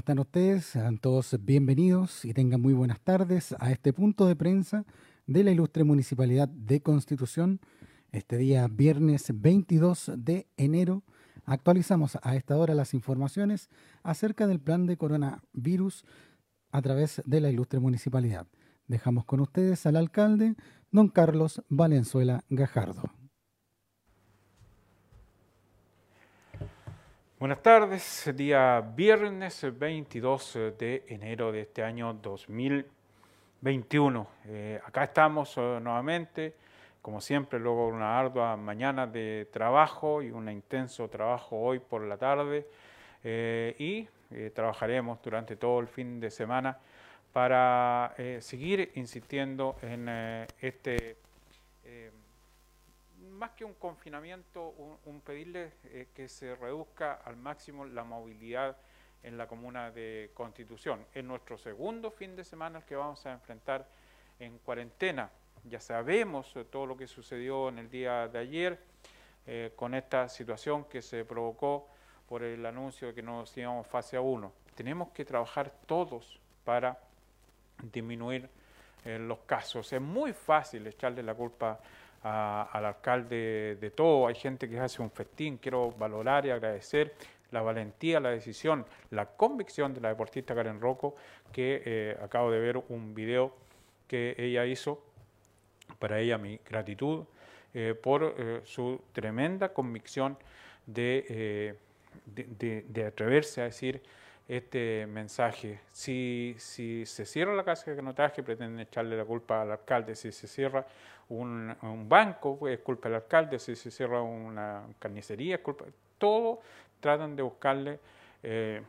¿Cómo están ustedes? Sean todos bienvenidos y tengan muy buenas tardes a este punto de prensa de la ilustre Municipalidad de Constitución. Este día, viernes 22 de enero, actualizamos a esta hora las informaciones acerca del plan de coronavirus a través de la ilustre Municipalidad. Dejamos con ustedes al alcalde, don Carlos Valenzuela Gajardo. Buenas tardes, día viernes 22 de enero de este año 2021. Eh, acá estamos eh, nuevamente, como siempre, luego una ardua mañana de trabajo y un intenso trabajo hoy por la tarde eh, y trabajaremos durante todo el fin de semana para seguir insistiendo en este más que un confinamiento, un, pedirle eh, que se reduzca al máximo la movilidad en la comuna de Constitución. Es nuestro segundo fin de semana el que vamos a enfrentar en cuarentena. Ya sabemos todo lo que sucedió en el día de ayer eh, con esta situación que se provocó por el anuncio de que nos íbamos fase 1. Tenemos que trabajar todos para disminuir eh, los casos. Es muy fácil echarle la culpa al alcalde de todo. Hay gente que hace un festín. Quiero valorar y agradecer la valentía, la decisión, la convicción de la deportista Karen Rocco, que eh, acabo de ver un video que ella hizo. Para ella mi gratitud eh, por eh, su tremenda convicción de, de, atreverse a decir este mensaje. Si, si se cierra la casa de canotaje, pretenden echarle la culpa al alcalde. Si se cierra un, banco, pues, es culpa del alcalde, si se cierra una carnicería, es culpa. Todo tratan de buscarle eh,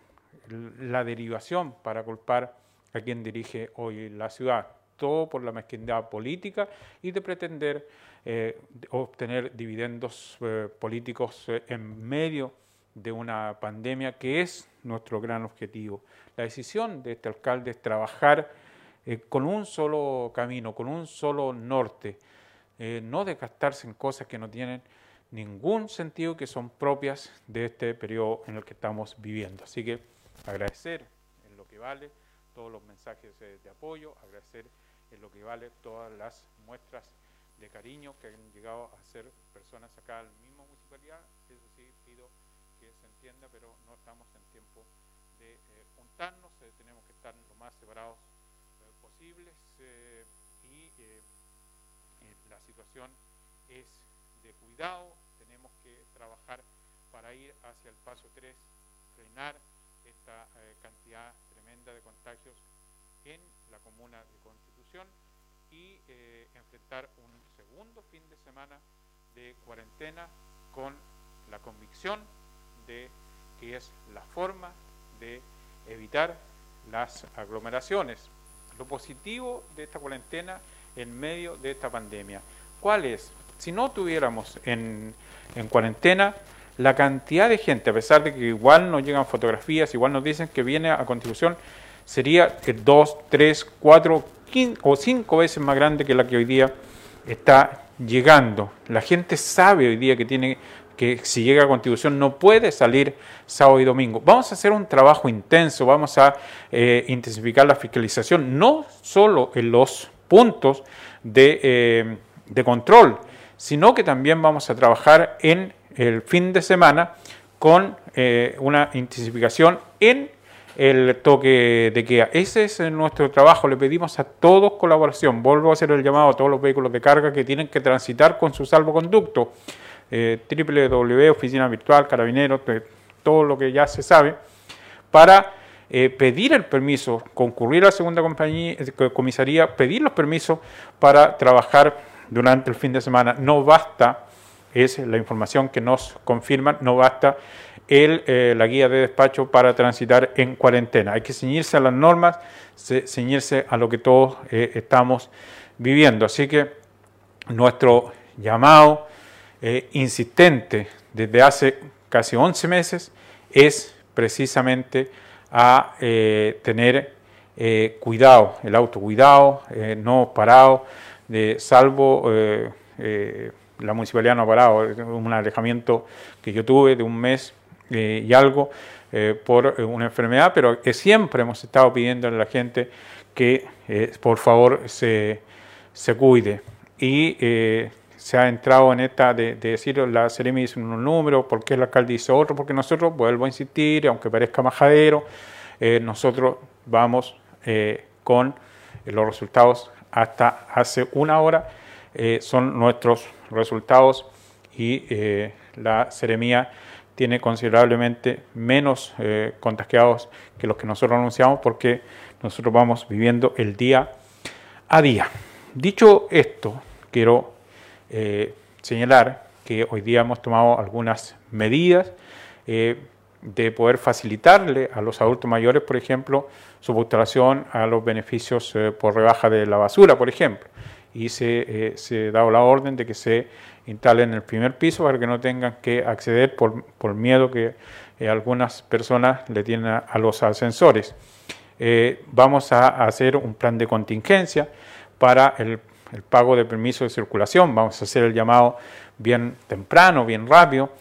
la derivación para culpar a quien dirige hoy la ciudad. Todo por la mezquindad política y de pretender eh, obtener dividendos eh, políticos en medio de una pandemia que es nuestro gran objetivo. La decisión de este alcalde es trabajar con un solo camino, con un solo norte, eh, no desgastarse en cosas que no tienen ningún sentido, que son propias de este periodo en el que estamos viviendo. Así que agradecer en lo que vale todos los mensajes de, apoyo, agradecer en lo que vale todas las muestras de cariño que han llegado a ser personas acá al mismo municipalidad. Eso sí, pido que se entienda, pero no estamos en tiempo de eh, juntarnos, eh, tenemos que estar lo más separados posibles y la situación es de cuidado, tenemos que trabajar para ir hacia el paso 3, frenar esta eh, cantidad tremenda de contagios en la comuna de Constitución y eh, enfrentar un segundo fin de semana de cuarentena con la convicción de que es la forma de evitar las aglomeraciones. Lo positivo de esta cuarentena en medio de esta pandemia. ¿Cuál es? Si no tuviéramos en, cuarentena la cantidad de gente, a pesar de que igual nos llegan fotografías, igual nos dicen que viene a contribución, sería dos, tres, cuatro o cinco veces más grande que la que hoy día está llegando. La gente sabe hoy día que tiene que si llega a contribución no puede salir sábado y domingo. Vamos a hacer un trabajo intenso, vamos a eh, intensificar la fiscalización, no solo en los puntos eh, de, control, sino que también vamos a trabajar en el fin de semana con eh, una intensificación en el toque de queda. Ese es nuestro trabajo. Le pedimos a todos colaboración. Vuelvo a hacer el llamado a todos los vehículos de carga que tienen que transitar con su salvoconducto. Eh, www, oficina virtual, carabineros, todo lo que ya se sabe, para eh, pedir el permiso, concurrir a la segunda compañía, eh, comisaría, pedir los permisos para trabajar durante el fin de semana. No basta, es la información que nos confirman, no basta el, eh, la guía de despacho para transitar en cuarentena. Hay que ceñirse a las normas, ceñirse a lo que todos estamos viviendo. Así que nuestro llamado insistente desde hace casi 11 meses es precisamente a eh, tener eh, cuidado, el autocuidado, eh, no parado, de, salvo la municipalidad no ha parado, un alejamiento que yo tuve de un mes y algo, por una enfermedad, pero siempre hemos estado pidiendo a la gente que por favor se, se cuide. Y se ha entrado en esta de, decir la Seremi dice un número, porque el alcalde dice otro, porque nosotros, vuelvo a insistir, aunque parezca majadero, eh, nosotros vamos eh, con los resultados hasta hace una hora, eh, son nuestros resultados y la Seremía tiene considerablemente menos contagiados que los que nosotros anunciamos porque nosotros vamos viviendo el día a día. Dicho esto, quiero eh, señalar que hoy día hemos tomado algunas medidas eh, de poder facilitarle a los adultos mayores, por ejemplo, su postulación a los beneficios eh, por rebaja de la basura, por ejemplo. Y se, se, ha dado la orden de que se instale en el primer piso para que no tengan que acceder por, por miedo que algunas personas le tienen a, los ascensores. vamos a hacer un plan de contingencia para el el pago de permiso de circulación, vamos a hacer el llamado bien temprano, bien rápido,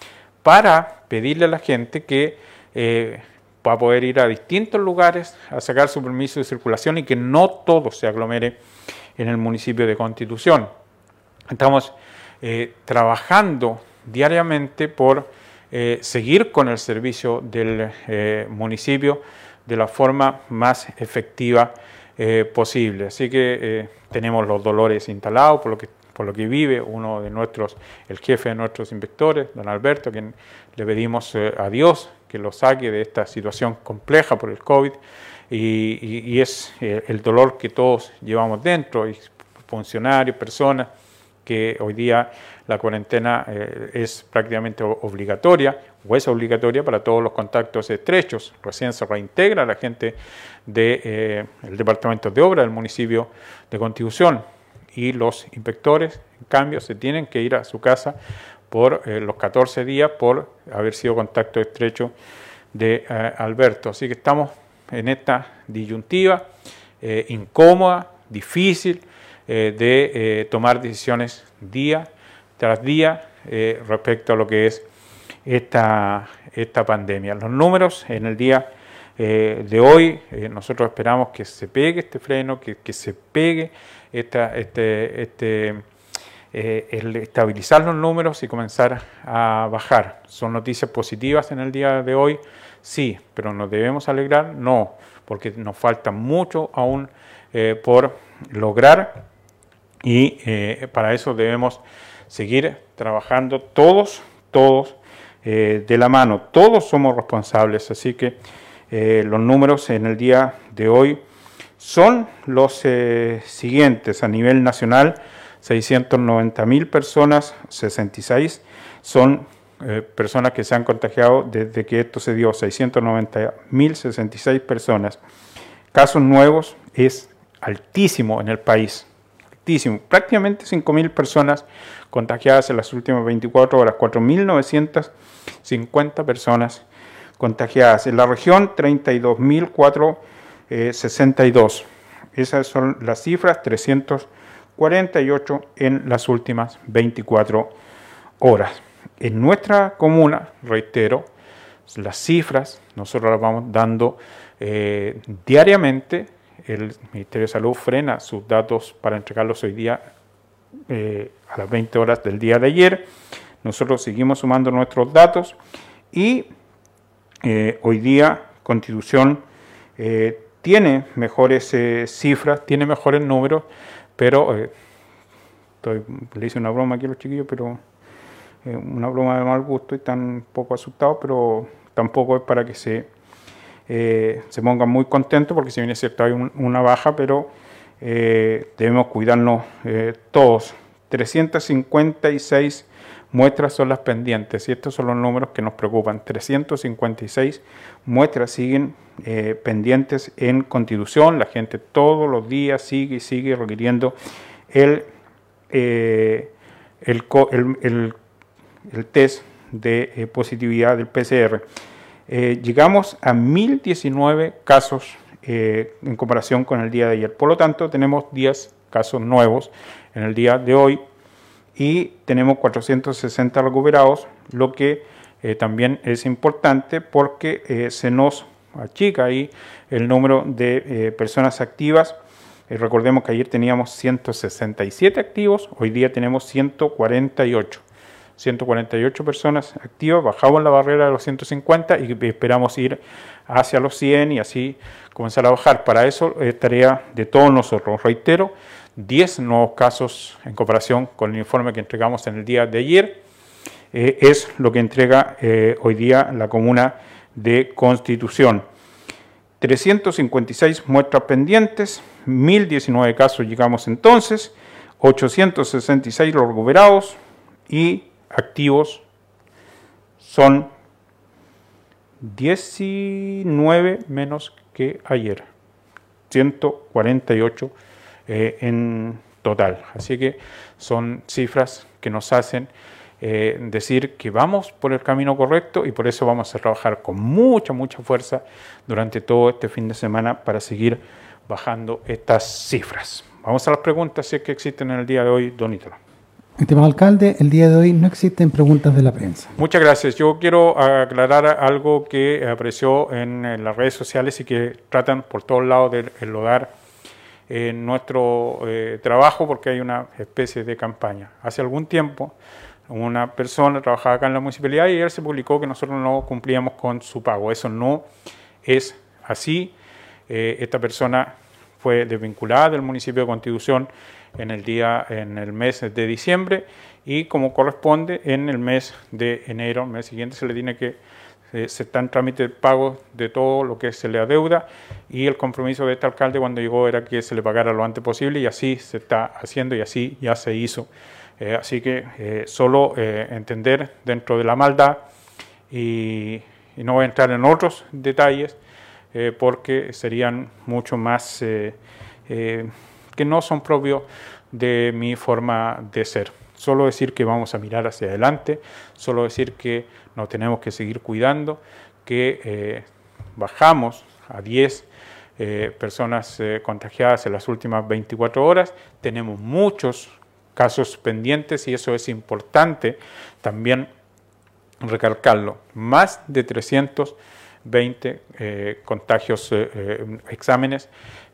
para pedirle a la gente que eh, va a poder ir a distintos lugares a sacar su permiso de circulación y que no todo se aglomere en el municipio de Constitución. Estamos eh, trabajando diariamente por eh, seguir con el servicio del municipio de la forma más efectiva posible. Así que tenemos los dolores instalados por lo que, por lo que vive uno de nuestros, el jefe de nuestros inspectores, don Alberto, quien le pedimos eh, a Dios que lo saque de esta situación compleja por el COVID y, es eh, el dolor que todos llevamos dentro, y funcionarios, personas, que hoy día la cuarentena eh, es prácticamente obligatoria o es obligatoria para todos los contactos estrechos. Recién se reintegra la gente del de, Departamento de Obra del municipio de Constitución y los inspectores, en cambio, se tienen que ir a su casa por eh, los 14 días por haber sido contacto estrecho de eh, Alberto. Así que estamos en esta disyuntiva eh, incómoda, difícil de tomar decisiones día tras día respecto a lo que es esta, esta pandemia. Los números en el día eh, de hoy. Eh, nosotros esperamos que se pegue este freno, que, se pegue esta, este, este, eh, el estabilizar los números y comenzar a bajar. ¿Son noticias positivas en el día de hoy? Sí, pero ¿nos debemos alegrar? No, porque nos falta mucho aún por lograr y para eso debemos seguir trabajando todos, todos de la mano. Todos somos responsables, así que eh, los números en el día de hoy son los eh, siguientes. A nivel nacional, 690 mil personas, 66 son eh, personas que se han contagiado desde que esto se dio, 690 mil 66 personas. Casos nuevos es altísimo en el país, altísimo. Prácticamente 5 mil personas contagiadas en las últimas 24 horas, 4.950 personas contagiadas. En la región, 32.462. Esas son las cifras, 348 en las últimas 24 horas. En nuestra comuna, reitero, las cifras nosotros las vamos dando eh, diariamente. El Ministerio de Salud frena sus datos para entregarlos hoy día eh, a las 20 horas del día de ayer. Nosotros seguimos sumando nuestros datos y eh, hoy día Constitución eh, tiene mejores cifras, tiene mejores números, pero le hice una broma aquí a los chiquillos, pero una broma de mal gusto y un poco asustados, pero tampoco es para que se, se pongan muy contentos, porque si bien es cierto hay una baja, pero debemos cuidarnos todos. 356 muestras son las pendientes y estos son los números que nos preocupan. 356 muestras siguen eh, pendientes en constitución. La gente todos los días sigue y sigue requiriendo el, eh, el, test de eh, positividad del PCR. Llegamos a 1019 casos en comparación con el día de ayer. Por lo tanto, tenemos 10 casos nuevos en el día de hoy y tenemos 460 recuperados, lo que también es importante porque se nos achica ahí el número de personas activas. recordemos que ayer teníamos 167 activos, hoy día tenemos 148. 148 personas activas, bajamos la barrera de los 150 y esperamos ir hacia los 100 y así comenzar a bajar. Para eso es tarea de todos nosotros. Reitero, 10 nuevos casos en comparación con el informe que entregamos en el día de ayer. Eh, es lo que entrega eh, hoy día la comuna de Constitución. 356 muestras pendientes, 1019 casos llegamos entonces, 866 los recuperados y activos son 19 menos que ayer, 148 eh, en total. Así que son cifras que nos hacen eh, decir que vamos por el camino correcto y por eso vamos a trabajar con mucha, mucha fuerza durante todo este fin de semana para seguir bajando estas cifras. Vamos a las preguntas si es que existen en el día de hoy, Don Estimado alcalde, el día de hoy no existen preguntas de la prensa. Muchas gracias. Yo quiero aclarar algo que apareció en, las redes sociales y que tratan por todos lados de enlodar en nuestro eh, trabajo porque hay una especie de campaña. Hace algún tiempo una persona trabajaba acá en la municipalidad y él se publicó que nosotros no cumplíamos con su pago. Eso no es así. Eh, esta persona fue desvinculada del municipio de Constitución en el día, en el mes de diciembre y como corresponde en el mes de enero, el mes siguiente se le tiene que eh, se está en trámite de pago de todo lo que se le adeuda y el compromiso de este alcalde cuando llegó era que se le pagara lo antes posible y así se está haciendo y así ya se hizo. Eh, así que eh, solo entender dentro de la maldad y, y, no voy a entrar en otros detalles porque serían mucho más que no son propios de mi forma de ser. Solo decir que vamos a mirar hacia adelante, solo decir que nos tenemos que seguir cuidando, que eh, bajamos a 10 eh, personas eh, contagiadas en las últimas 24 horas, tenemos muchos casos pendientes y eso es importante también recalcarlo. Más de 320 contagios, exámenes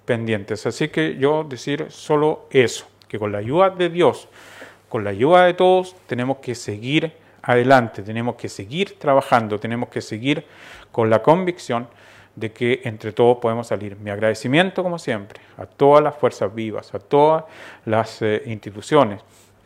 pendientes. Así que yo decir solo eso, que con la ayuda de Dios, con la ayuda de todos, tenemos que seguir adelante, tenemos que seguir trabajando, tenemos que seguir con la convicción de que entre todos podemos salir. Mi agradecimiento, como siempre, a todas las fuerzas vivas, a todas las eh, instituciones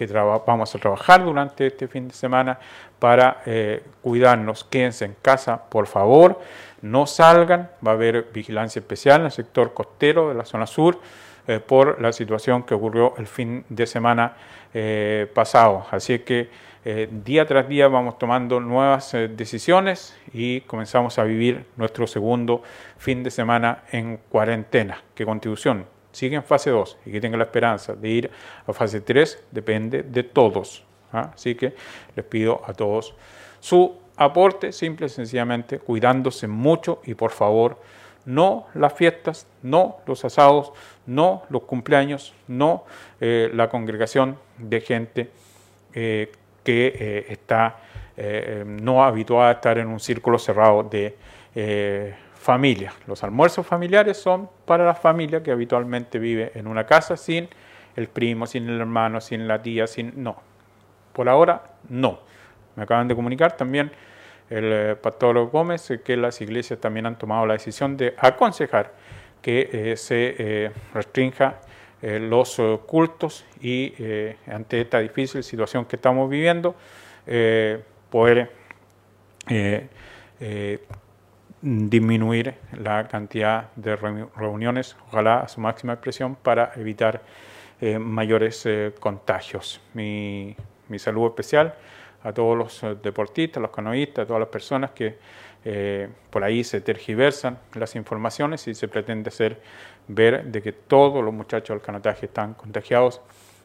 que vamos a trabajar durante este fin de semana para eh, cuidarnos. Quédense en casa, por favor no salgan, va a haber vigilancia especial en el sector costero de la zona sur eh, por la situación que ocurrió el fin de semana eh, pasado. Así que día tras día vamos tomando nuevas decisiones y comenzamos a vivir nuestro segundo fin de semana en cuarentena. ¿Qué contribución? Sigue en fase 2 y que tenga la esperanza de ir a fase 3 depende de todos. ¿ah? Así que les pido a todos su aporte simple y sencillamente cuidándose mucho y por favor no las fiestas, no los asados, no los cumpleaños, no eh, la congregación de gente eh, que eh, está no habituada a estar en un círculo cerrado de familia. Los almuerzos familiares son para la familia que habitualmente vive en una casa sin el primo, sin el hermano, sin la tía, sin... No, por ahora no. Me acaban de comunicar también el eh, pastor Gómez que las iglesias también han tomado la decisión de aconsejar que eh, se eh, restrinja los cultos y ante esta difícil situación que estamos viviendo, poder disminuir la cantidad de reuniones, ojalá a su máxima expresión, para evitar mayores contagios. Mi, saludo especial a todos los eh, deportistas, los canoístas, a todas las personas que eh, por ahí se tergiversan las informaciones y se pretende hacer ver de que todos los muchachos del canotaje están contagiados.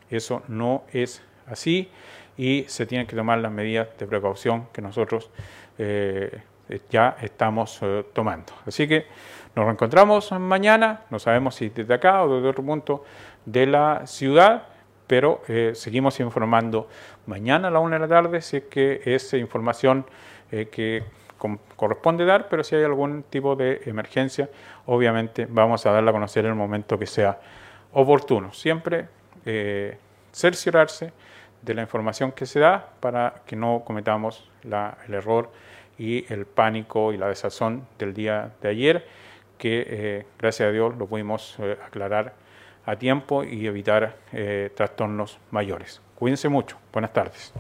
Eso no es así y se tienen que tomar las medidas de precaución que nosotros eh, ya estamos tomando. Así que nos reencontramos mañana, no sabemos si desde acá o desde otro punto de la ciudad pero eh, seguimos informando mañana a la una de la tarde si es que esa información que corresponde dar, pero si hay algún tipo de emergencia, obviamente vamos a darla a conocer en el momento que sea oportuno. Siempre cerciorarse de la información que se da para que no cometamos el error y el pánico y la desazón del día de ayer, que eh, gracias a Dios lo pudimos eh, aclarar a tiempo y evitar eh, trastornos mayores. Cuídense mucho. Buenas tardes.